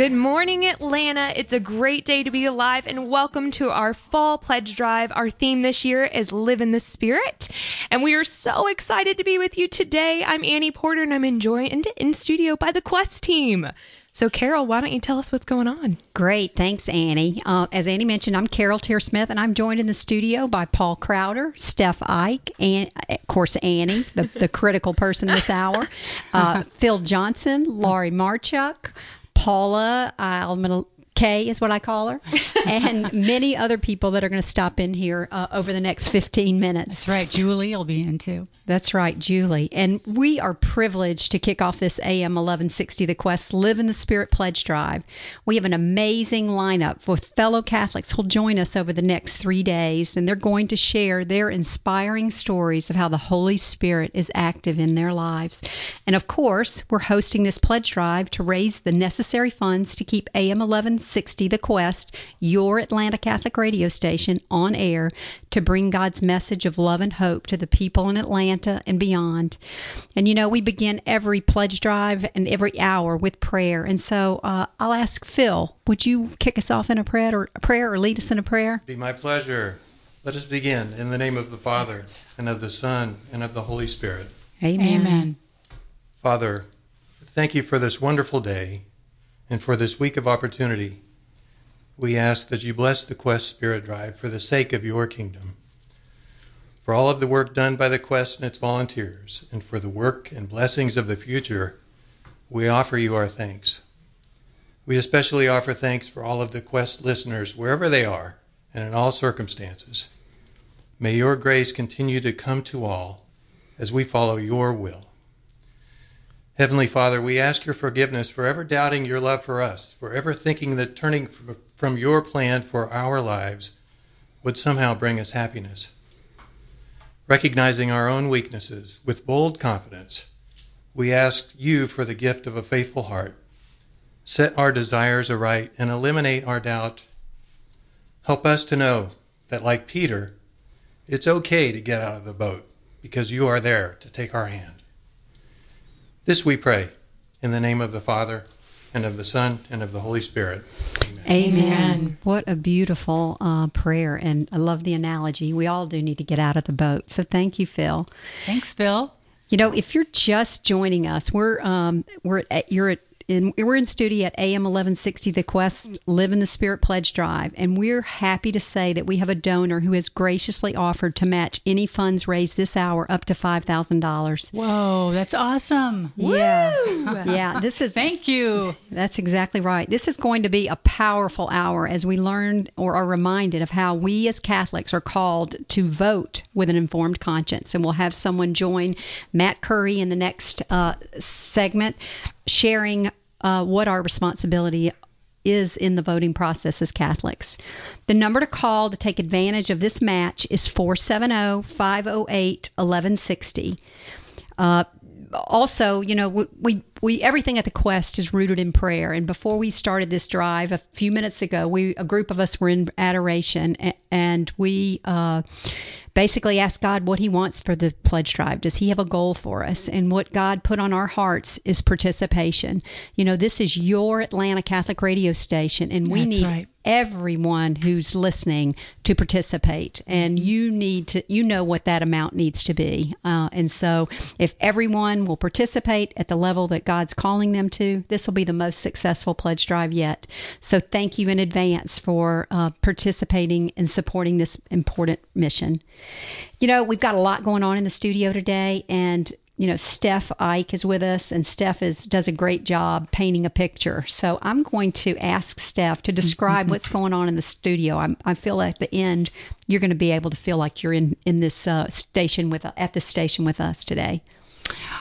Good morning, Atlanta. It's a great day to be alive, and welcome to our fall pledge drive. Our theme this year is Live in the Spirit, and we are so excited to be with you today. I'm Annie Porter, and I'm enjoying in studio by the Quest team. So, Carol, why don't you tell us what's going on? Great. Thanks, Annie. Uh, as Annie mentioned, I'm Carol Tier Smith, and I'm joined in the studio by Paul Crowder, Steph Ike, and, of course, Annie, the, the critical person this hour, uh, Phil Johnson, Laurie Marchuk, Paula. Uh, I'm going to Kay is what I call her, and many other people that are going to stop in here uh, over the next 15 minutes. That's right. Julie will be in too. That's right, Julie. And we are privileged to kick off this AM 1160 The Quest Live in the Spirit Pledge Drive. We have an amazing lineup with fellow Catholics who'll join us over the next three days, and they're going to share their inspiring stories of how the Holy Spirit is active in their lives. And of course, we're hosting this pledge drive to raise the necessary funds to keep AM 1160 60 The Quest, your Atlanta Catholic radio station, on air to bring God's message of love and hope to the people in Atlanta and beyond. And you know, we begin every pledge drive and every hour with prayer. And so uh, I'll ask Phil, would you kick us off in a prayer or, a prayer or lead us in a prayer? Be my pleasure. Let us begin in the name of the Father, and of the Son, and of the Holy Spirit. Amen. Amen. Father, thank you for this wonderful day and for this week of opportunity. We ask that you bless the Quest Spirit Drive for the sake of your kingdom. For all of the work done by the Quest and its volunteers, and for the work and blessings of the future, we offer you our thanks. We especially offer thanks for all of the Quest listeners, wherever they are and in all circumstances. May your grace continue to come to all as we follow your will. Heavenly Father, we ask your forgiveness for ever doubting your love for us, for ever thinking that turning from your plan for our lives would somehow bring us happiness. Recognizing our own weaknesses with bold confidence, we ask you for the gift of a faithful heart. Set our desires aright and eliminate our doubt. Help us to know that, like Peter, it's okay to get out of the boat because you are there to take our hand. This we pray in the name of the Father, and of the Son, and of the Holy Spirit. Amen. Amen. What a beautiful uh, prayer. And I love the analogy. We all do need to get out of the boat. So thank you, Phil. Thanks, Phil. You know, if you're just joining us, we're um, we're at, you're at in, we're in studio at AM 1160 The Quest Live in the Spirit Pledge Drive, and we're happy to say that we have a donor who has graciously offered to match any funds raised this hour up to $5,000. Whoa, that's awesome. Yeah. yeah, this is Thank you. That's exactly right. This is going to be a powerful hour as we learn or are reminded of how we as Catholics are called to vote with an informed conscience. And we'll have someone join Matt Curry in the next uh, segment sharing uh, what our responsibility is in the voting process as Catholics. The number to call to take advantage of this match is 470 508 1160. Uh, also, you know, we, we, we everything at the quest is rooted in prayer. And before we started this drive a few minutes ago, we a group of us were in adoration, and, and we uh, basically ask God what He wants for the pledge drive. Does He have a goal for us? And what God put on our hearts is participation. You know, this is your Atlanta Catholic radio station, and we That's need right. Everyone who's listening to participate. And you need to, you know what that amount needs to be. Uh, and so, if everyone will participate at the level that God's calling them to, this will be the most successful pledge drive yet. So, thank you in advance for uh, participating and supporting this important mission. You know, we've got a lot going on in the studio today, and you know, Steph Ike is with us, and Steph is does a great job painting a picture. So I'm going to ask Steph to describe what's going on in the studio. I'm, I feel at the end you're going to be able to feel like you're in in this uh, station with at the station with us today.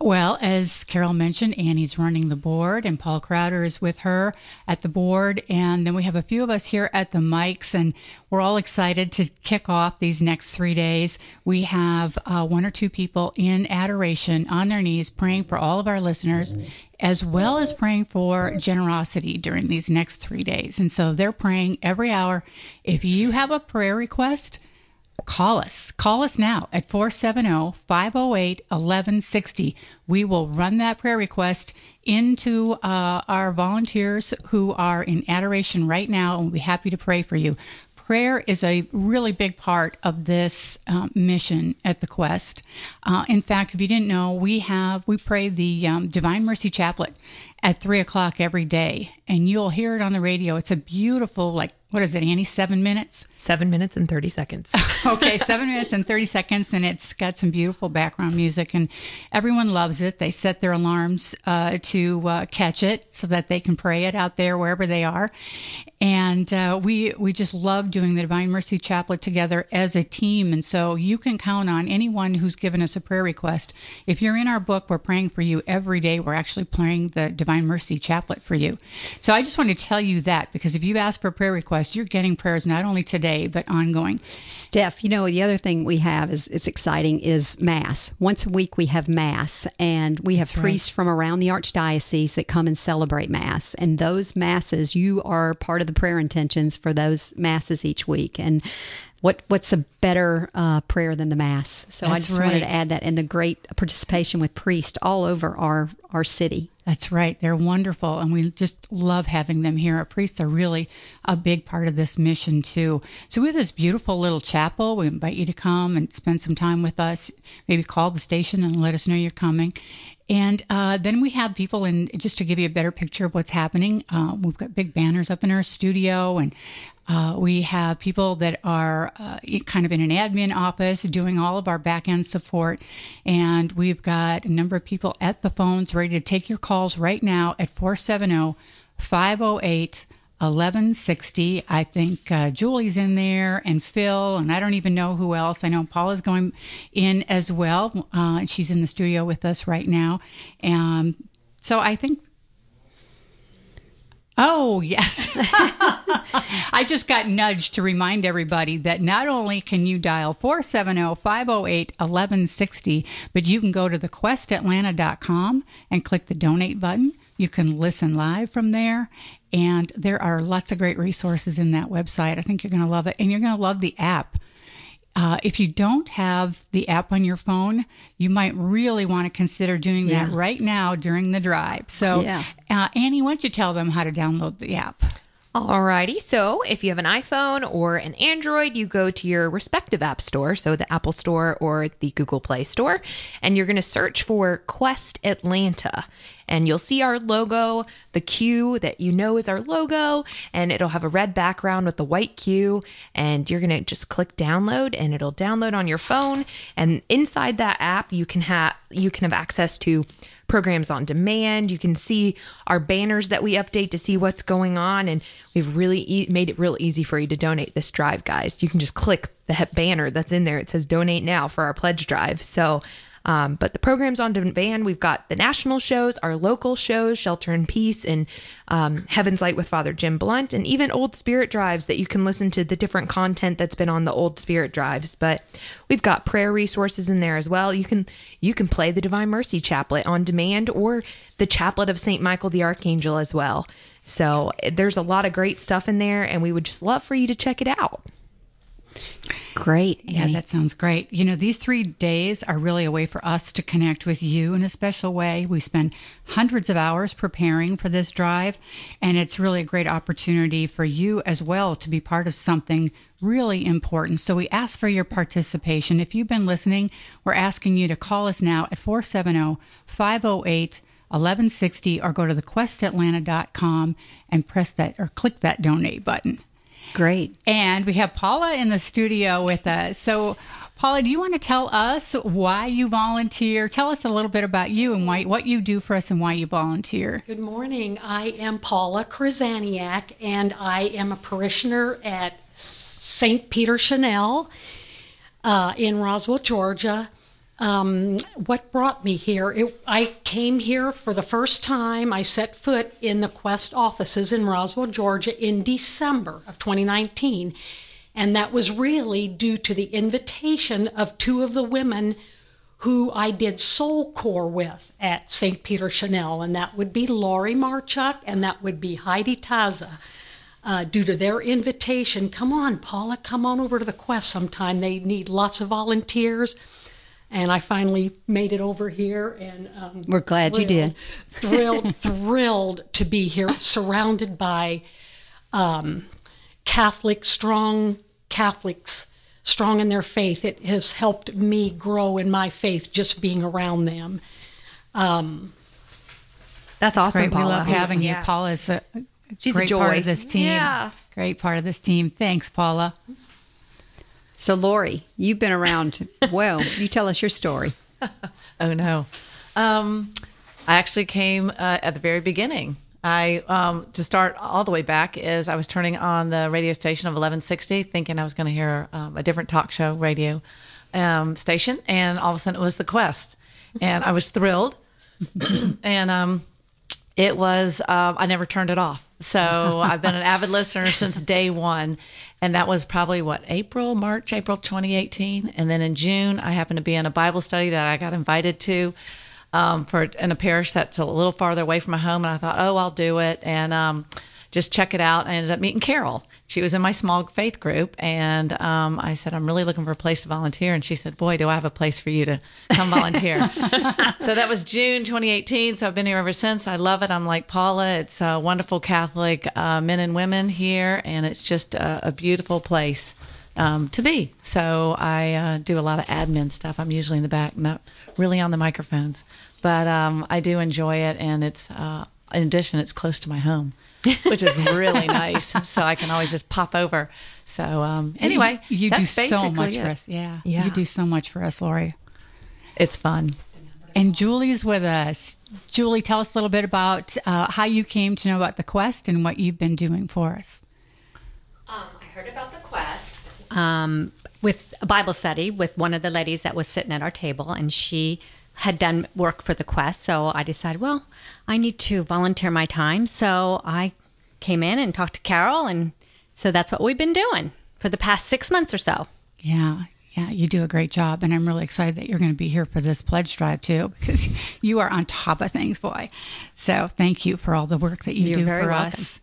Well, as Carol mentioned, Annie's running the board and Paul Crowder is with her at the board. And then we have a few of us here at the mics and we're all excited to kick off these next three days. We have uh, one or two people in adoration on their knees praying for all of our listeners as well as praying for generosity during these next three days. And so they're praying every hour. If you have a prayer request, call us. Call us now at 470 508 1160. We will run that prayer request into uh, our volunteers who are in adoration right now and we'll be happy to pray for you. Prayer is a really big part of this uh, mission at the Quest. Uh, in fact, if you didn't know, we have we pray the um, Divine Mercy Chaplet at three o'clock every day, and you'll hear it on the radio. It's a beautiful, like what is it, Annie? Seven minutes? Seven minutes and 30 seconds. okay, seven minutes and 30 seconds, and it's got some beautiful background music, and everyone loves it. They set their alarms uh, to uh, catch it so that they can pray it out there wherever they are. And uh, we, we just love doing the Divine Mercy Chaplet together as a team. And so you can count on anyone who's given us a prayer request. If you're in our book, we're praying for you every day. We're actually praying the Divine Mercy Chaplet for you. So I just want to tell you that because if you ask for a prayer request, you're getting prayers not only today, but ongoing. Steph, you know, the other thing we have is it's exciting is Mass. Once a week we have Mass, and we have That's right. priests from around the Archdiocese that come and celebrate Mass. And those Masses, you are part of the prayer intentions for those Masses each week. And what what's a better uh, prayer than the Mass? So I That's just wanted to add that and the great participation with priests all over our, our city. That's right. They're wonderful. And we just love having them here. Our priests are really a big part of this mission, too. So we have this beautiful little chapel. We invite you to come and spend some time with us. Maybe call the station and let us know you're coming. And uh, then we have people in, just to give you a better picture of what's happening, uh, we've got big banners up in our studio and uh, we have people that are uh, kind of in an admin office doing all of our back end support. And we've got a number of people at the phones ready to take your calls right now at 470 508 1160. I think uh, Julie's in there and Phil, and I don't even know who else. I know Paula's going in as well. Uh, she's in the studio with us right now. Um, so I think Oh, yes. I just got nudged to remind everybody that not only can you dial 470 508 1160, but you can go to thequestatlanta.com and click the donate button. You can listen live from there. And there are lots of great resources in that website. I think you're going to love it. And you're going to love the app. Uh, if you don't have the app on your phone, you might really want to consider doing that right now during the drive. So, Yeah. uh, Annie, why don't you tell them how to download the app? Alrighty, so if you have an iPhone or an Android, you go to your respective app store, so the Apple Store or the Google Play Store, and you're going to search for Quest Atlanta. And you'll see our logo, the Q that you know is our logo, and it'll have a red background with the white Q. And you're going to just click download, and it'll download on your phone. And inside that app, you can have you can have access to programs on demand. You can see our banners that we update to see what's going on. And we've really e- made it real easy for you to donate this drive, guys. You can just click the banner that's in there. It says donate now for our pledge drive. So, um, but the programs on demand, we've got the national shows, our local shows, Shelter and Peace and um, Heaven's Light with Father Jim Blunt, and even Old Spirit drives that you can listen to the different content that's been on the Old Spirit drives. But we've got prayer resources in there as well. You can you can play the Divine Mercy Chaplet on demand or the Chaplet of Saint Michael the Archangel as well. So there's a lot of great stuff in there, and we would just love for you to check it out. Great. Yeah, Annie. that sounds great. You know, these three days are really a way for us to connect with you in a special way. We spend hundreds of hours preparing for this drive, and it's really a great opportunity for you as well to be part of something really important. So we ask for your participation. If you've been listening, we're asking you to call us now at 470 508 1160 or go to thequestatlanta.com and press that or click that donate button. Great. And we have Paula in the studio with us. So, Paula, do you want to tell us why you volunteer? Tell us a little bit about you and why, what you do for us and why you volunteer. Good morning. I am Paula Krasaniak, and I am a parishioner at St. Peter Chanel uh, in Roswell, Georgia. Um, what brought me here? It, I came here for the first time. I set foot in the Quest offices in Roswell, Georgia in December of 2019. And that was really due to the invitation of two of the women who I did SoulCore with at St. Peter Chanel, and that would be Laurie Marchuk and that would be Heidi Taza. uh, due to their invitation, come on, Paula, come on over to the Quest sometime. They need lots of volunteers. And I finally made it over here, and um, We're glad you did. Thrilled, thrilled to be here, surrounded by um, Catholic, strong Catholics, strong in their faith. It has helped me grow in my faith just being around them. Um, That's awesome, Great. We love having Yeah. you. Paula is a a She's a great part joy. of this team. Yeah. Great part of this team. Thanks, Paula. So, Lori, you've been around. well, you tell us your story. Oh no. Um, I actually came uh, at the very beginning. I um, to start all the way back is I was turning on the radio station of 1160, thinking I was going to hear um, a different talk show radio um, station, and all of a sudden it was the Quest, and I was thrilled, and um, it was uh, I never turned it off. So I've been an avid listener since day one, and that was probably what April, March, April 2018, and then in June I happened to be in a Bible study that I got invited to um, for in a parish that's a little farther away from my home, and I thought, oh, I'll do it. And um, just check it out. I ended up meeting Carol. She was in my small faith group, and um, I said, I'm really looking for a place to volunteer, and she said, Boy, do I have a place for you to come volunteer. so that was June 2018. So I've been here ever since. I love it. I'm like Paula. It's a wonderful Catholic uh, men and women here, and it's just a, a beautiful place um, to be. So I uh, do a lot of admin stuff. I'm usually in the back, not really on the microphones, but um, I do enjoy it, and it's uh, in addition, it's close to my home. Which is really nice. So I can always just pop over. So um, anyway, you, you do so much it. for us. Yeah. Yeah. You do so much for us, Lori. It's fun. And Julie's with us. Julie, tell us a little bit about uh, how you came to know about the quest and what you've been doing for us. Um, I heard about the quest um, with a Bible study with one of the ladies that was sitting at our table, and she had done work for the quest. So I decided, well, I need to volunteer my time. So I came in and talked to Carol, and so that's what we've been doing for the past six months or so. Yeah. Yeah, you do a great job. And I'm really excited that you're going to be here for this pledge drive too, because you are on top of things, boy. So thank you for all the work that you You're do for welcome. us.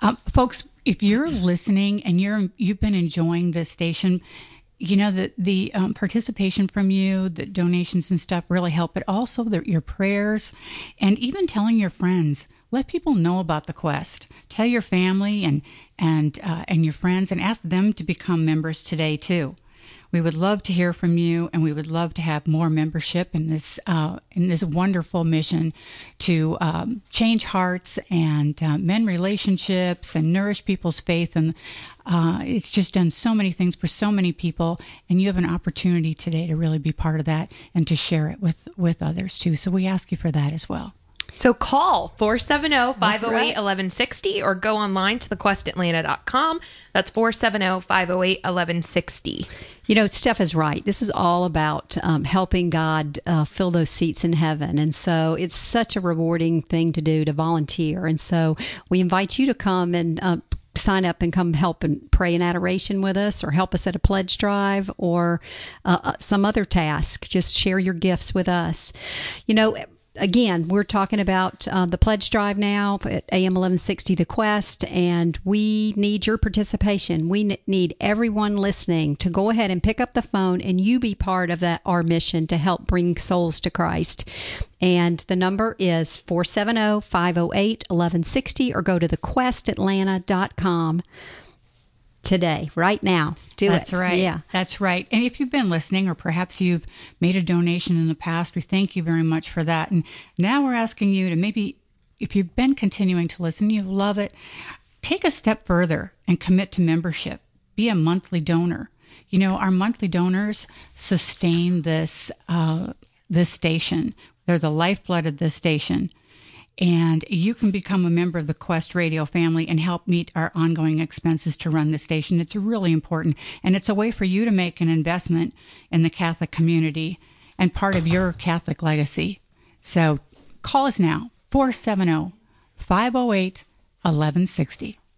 Um, folks, if you're listening and you're, you've been enjoying this station, you know, the, the um, participation from you, the donations and stuff really help, but also the, your prayers and even telling your friends. Let people know about the quest. Tell your family and, and, uh, and your friends and ask them to become members today too. We would love to hear from you, and we would love to have more membership in this uh, in this wonderful mission to um, change hearts and uh, mend relationships and nourish people's faith. And uh, it's just done so many things for so many people, and you have an opportunity today to really be part of that and to share it with with others too. So we ask you for that as well. So call 470 508 1160 or go online to thequestatlanta.com. That's 470 508 1160. You know, Steph is right. This is all about um, helping God uh, fill those seats in heaven. And so it's such a rewarding thing to do to volunteer. And so we invite you to come and uh, sign up and come help and pray in adoration with us or help us at a pledge drive or uh, uh, some other task. Just share your gifts with us. You know, again, we're talking about uh, the pledge drive now at AM 1160 The Quest, and we need your participation. We need everyone listening to go ahead and pick up the phone and you be part of that our mission to help bring souls to Christ. And the number is 470 508 1160 or go to thequestatlanta.com today, right now. Do That's it. right. Yeah. That's right. And if you've been listening, or perhaps you've made a donation in the past, we thank you very much for that. And now we're asking you to maybe, if you've been continuing to listen, you love it, take a step further and commit to membership. Be a monthly donor. You know, our monthly donors sustain this uh, this station. They're the lifeblood of this station and you can become a member of the Quest Radio family and help meet our ongoing expenses to run the station. It's really important, and it's a way for you to make an investment in the Catholic community and part of your Catholic legacy. So call us now, 470 508 1160.